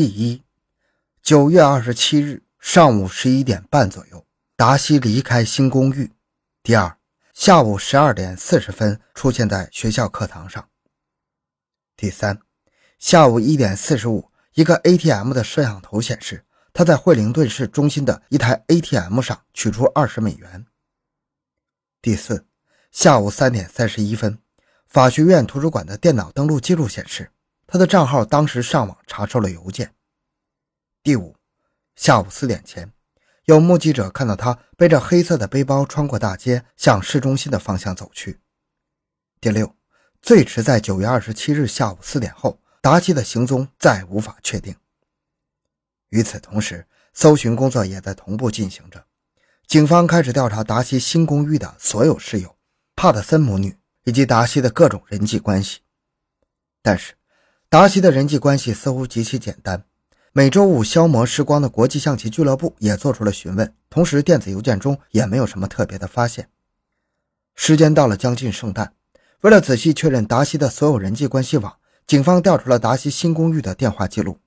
第一，九月二十七日上午十一点半左右，达西离开新公寓。第二，下午十二点四十分出现在学校课堂上。第三，下午一点四十五，一个 ATM 的摄像头显示他在惠灵顿市中心的一台 ATM 上取出二十美元。第四，下午三点三十一分，法学院图书馆的电脑登录记录显示。他的账号当时上网查收了邮件。第五，下午四点前，有目击者看到他背着黑色的背包穿过大街，向市中心的方向走去。第六，最迟在九月二十七日下午四点后，达西的行踪再无法确定。与此同时，搜寻工作也在同步进行着。警方开始调查达西新公寓的所有室友、帕特森母女以及达西的各种人际关系，但是。达西的人际关系似乎极其简单。每周五消磨时光的国际象棋俱乐部也做出了询问，同时电子邮件中也没有什么特别的发现。时间到了将近圣诞，为了仔细确认达西的所有人际关系网，警方调出了达西新公寓的电话记录。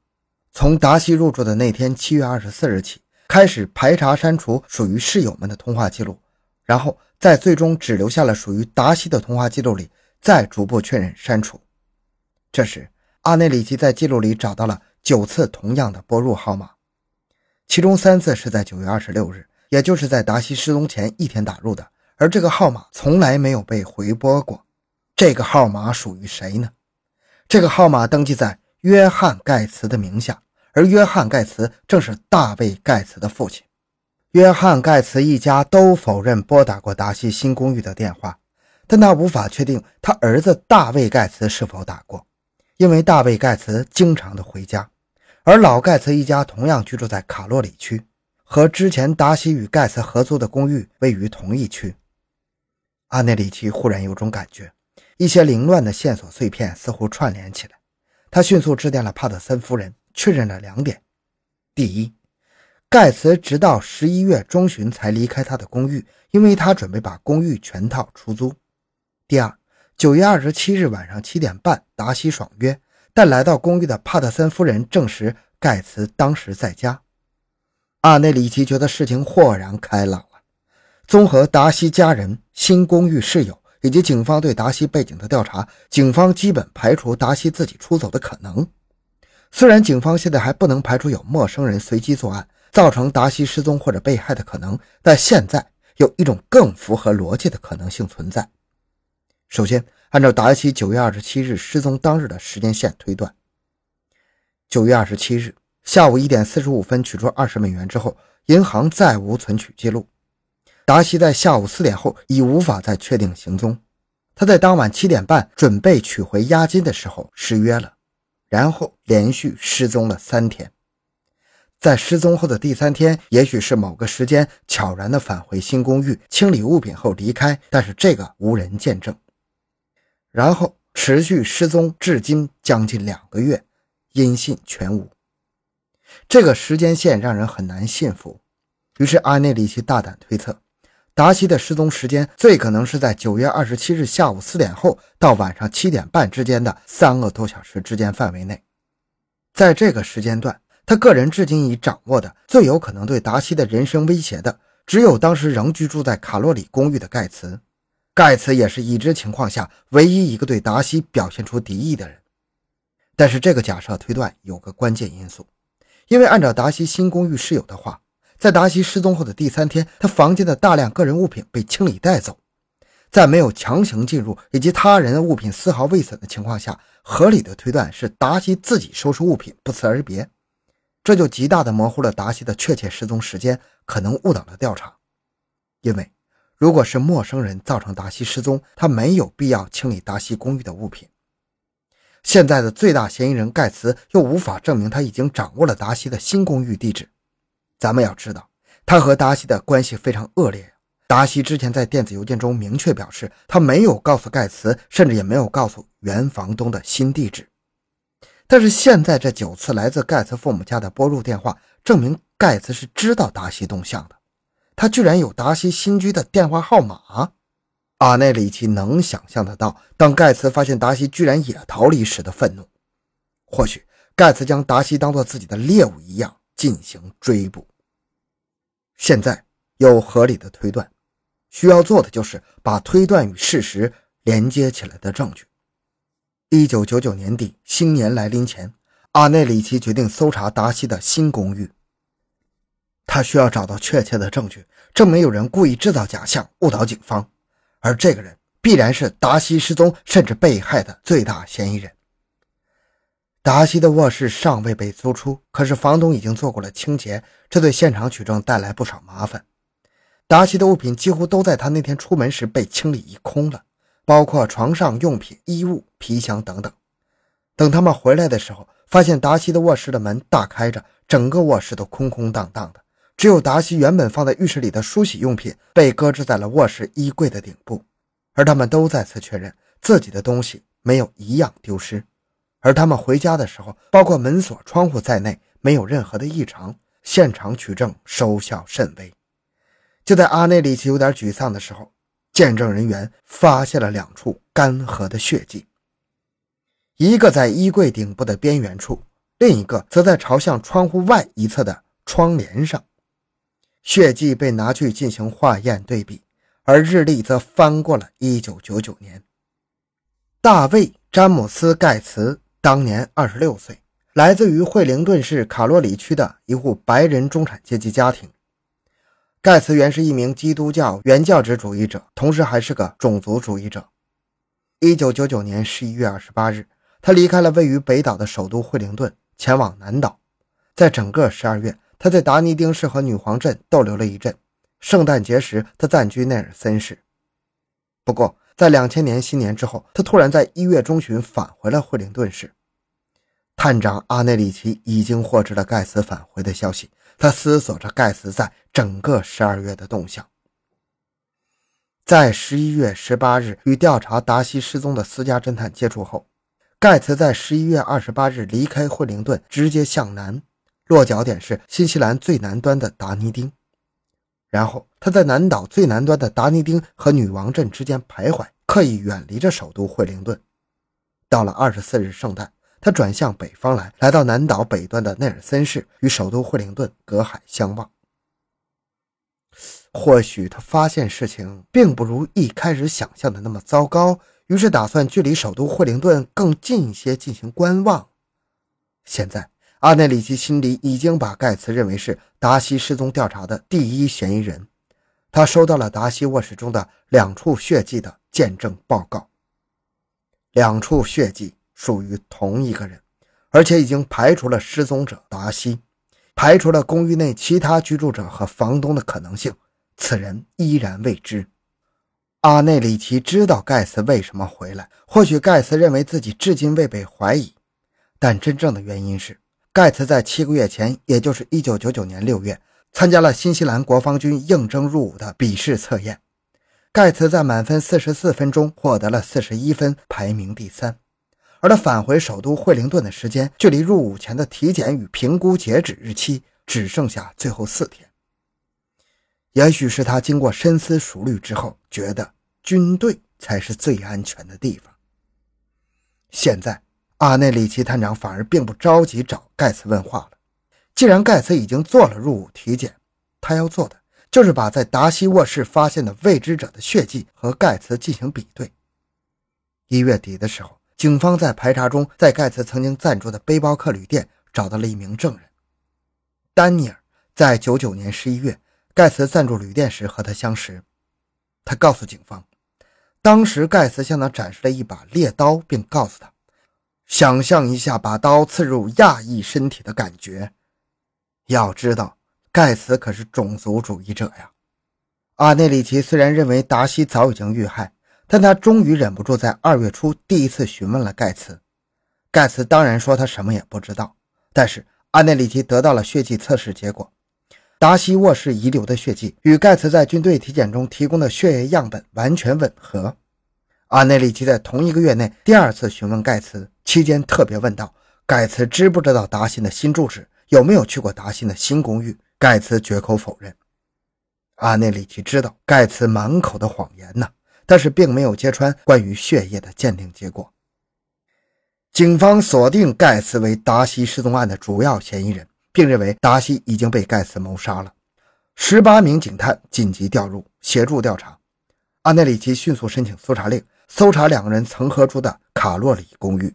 从达西入住的那天七月二十四日起，开始排查删除属于室友们的通话记录，然后在最终只留下了属于达西的通话记录里，再逐步确认删除。这时。阿内里奇在记录里找到了九次同样的拨入号码，其中三次是在九月二十六日，也就是在达西失踪前一天打入的，而这个号码从来没有被回拨过。这个号码属于谁呢？这个号码登记在约翰·盖茨的名下，而约翰·盖茨正是大卫·盖茨的父亲。约翰·盖茨一家都否认拨打过达西新公寓的电话，但他无法确定他儿子大卫·盖茨是否打过。因为大卫·盖茨经常的回家，而老盖茨一家同样居住在卡洛里区，和之前达西与盖茨合租的公寓位于同一区。阿内里奇忽然有种感觉，一些凌乱的线索碎片似乎串联起来。他迅速致电了帕特森夫人，确认了两点：第一，盖茨直到十一月中旬才离开他的公寓，因为他准备把公寓全套出租；第二。九月二十七日晚上七点半，达西爽约，但来到公寓的帕特森夫人证实盖茨当时在家。阿内里奇觉得事情豁然开朗了。综合达西家人、新公寓室友以及警方对达西背景的调查，警方基本排除达西自己出走的可能。虽然警方现在还不能排除有陌生人随机作案，造成达西失踪或者被害的可能，但现在有一种更符合逻辑的可能性存在。首先，按照达西九月二十七日失踪当日的时间线推断，九月二十七日下午一点四十五分取出二十美元之后，银行再无存取记录。达西在下午四点后已无法再确定行踪。他在当晚七点半准备取回押金的时候失约了，然后连续失踪了三天。在失踪后的第三天，也许是某个时间悄然地返回新公寓清理物品后离开，但是这个无人见证。然后持续失踪至今将近两个月，音信全无。这个时间线让人很难信服。于是阿内里奇大胆推测，达西的失踪时间最可能是在九月二十七日下午四点后到晚上七点半之间的三个多小时之间范围内。在这个时间段，他个人至今已掌握的最有可能对达西的人生威胁的，只有当时仍居住在卡洛里公寓的盖茨。盖茨也是已知情况下唯一一个对达西表现出敌意的人，但是这个假设推断有个关键因素，因为按照达西新公寓室友的话，在达西失踪后的第三天，他房间的大量个人物品被清理带走，在没有强行进入以及他人的物品丝毫未损的情况下，合理的推断是达西自己收拾物品不辞而别，这就极大的模糊了达西的确切失踪时间，可能误导了调查，因为。如果是陌生人造成达西失踪，他没有必要清理达西公寓的物品。现在的最大嫌疑人盖茨又无法证明他已经掌握了达西的新公寓地址。咱们要知道，他和达西的关系非常恶劣。达西之前在电子邮件中明确表示，他没有告诉盖茨，甚至也没有告诉原房东的新地址。但是现在这九次来自盖茨父母家的拨入电话，证明盖茨是知道达西动向的。他居然有达西新居的电话号码，阿内里奇能想象得到，当盖茨发现达西居然也逃离时的愤怒。或许盖茨将达西当作自己的猎物一样进行追捕。现在有合理的推断，需要做的就是把推断与事实连接起来的证据。一九九九年底，新年来临前，阿内里奇决定搜查达西的新公寓。他需要找到确切的证据，证明有人故意制造假象，误导警方，而这个人必然是达西失踪甚至被害的最大嫌疑人。达西的卧室尚未被租出，可是房东已经做过了清洁，这对现场取证带来不少麻烦。达西的物品几乎都在他那天出门时被清理一空了，包括床上用品、衣物、皮箱等等。等他们回来的时候，发现达西的卧室的门大开着，整个卧室都空空荡荡的，只有达西原本放在浴室里的梳洗用品被搁置在了卧室衣柜的顶部，而他们都再次确认自己的东西没有一样丢失。而他们回家的时候，包括门锁、窗户在内，没有任何的异常。现场取证收效甚微。就在阿内里奇有点沮丧的时候，见证人员发现了两处干涸的血迹，一个在衣柜顶部的边缘处，另一个则在朝向窗户外一侧的窗帘上。血迹被拿去进行化验对比，而日历则翻过了1999年。大卫·詹姆斯·盖茨。当年二十六岁，来自于惠灵顿市卡洛里区的一户白人中产阶级家庭。盖茨原是一名基督教原教旨主义者，同时还是个种族主义者。一九九九年十一月二十八日，他离开了位于北岛的首都惠灵顿，前往南岛。在整个十二月，他在达尼丁市和女皇镇逗留了一阵。圣诞节时，他暂居内尔森市。不过，在两千年新年之后，他突然在一月中旬返回了惠灵顿市。探长阿内里奇已经获知了盖茨返回的消息，他思索着盖茨在整个十二月的动向。在十一月十八日与调查达西失踪的私家侦探接触后，盖茨在十一月二十八日离开惠灵顿，直接向南，落脚点是新西兰最南端的达尼丁。然后他在南岛最南端的达尼丁和女王镇之间徘徊，刻意远离着首都惠灵顿。到了二十四日圣诞，他转向北方来，来到南岛北端的内尔森市，与首都惠灵顿隔海相望。或许他发现事情并不如一开始想象的那么糟糕，于是打算距离首都惠灵顿更近一些进行观望。现在。阿内里奇心里已经把盖茨认为是达西失踪调查的第一嫌疑人。他收到了达西卧室中的两处血迹的见证报告，两处血迹属于同一个人，而且已经排除了失踪者达西，排除了公寓内其他居住者和房东的可能性。此人依然未知。阿内里奇知道盖茨为什么回来，或许盖茨认为自己至今未被怀疑，但真正的原因是。盖茨在七个月前，也就是一九九九年六月，参加了新西兰国防军应征入伍的笔试测验。盖茨在满分四十四分中获得了四十一分，排名第三。而他返回首都惠灵顿的时间，距离入伍前的体检与评估截止日期只剩下最后四天。也许是他经过深思熟虑之后，觉得军队才是最安全的地方。现在。阿内里奇探长反而并不着急找盖茨问话了。既然盖茨已经做了入伍体检，他要做的就是把在达西卧室发现的未知者的血迹和盖茨进行比对。一月底的时候，警方在排查中，在盖茨曾经暂住的背包客旅店找到了一名证人丹尼尔。在九九年十一月，盖茨暂住旅店时和他相识。他告诉警方，当时盖茨向他展示了一把猎刀，并告诉他。想象一下，把刀刺入亚裔身体的感觉。要知道，盖茨可是种族主义者呀。阿内里奇虽然认为达西早已经遇害，但他终于忍不住在二月初第一次询问了盖茨。盖茨当然说他什么也不知道。但是阿内里奇得到了血迹测试结果，达西卧室遗留的血迹与盖茨在军队体检中提供的血液样本完全吻合。阿内里奇在同一个月内第二次询问盖茨。期间特别问道：“盖茨知不知道达西的新住址？有没有去过达西的新公寓？”盖茨绝口否认。阿内里奇知道盖茨满口的谎言呢，但是并没有揭穿关于血液的鉴定结果。警方锁定盖茨为达西失踪案的主要嫌疑人，并认为达西已经被盖茨谋杀了。十八名警探紧急调入协助调查。阿内里奇迅速申请搜查令，搜查两个人曾合住的卡洛里公寓。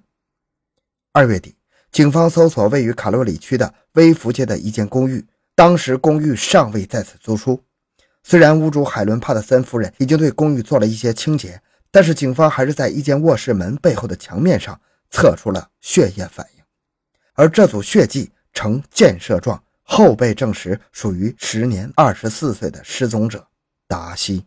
二月底，警方搜索位于卡洛里区的威福街的一间公寓，当时公寓尚未在此租出。虽然屋主海伦·帕特森夫人已经对公寓做了一些清洁，但是警方还是在一间卧室门背后的墙面上测出了血液反应，而这组血迹呈溅射状，后被证实属于时年二十四岁的失踪者达西。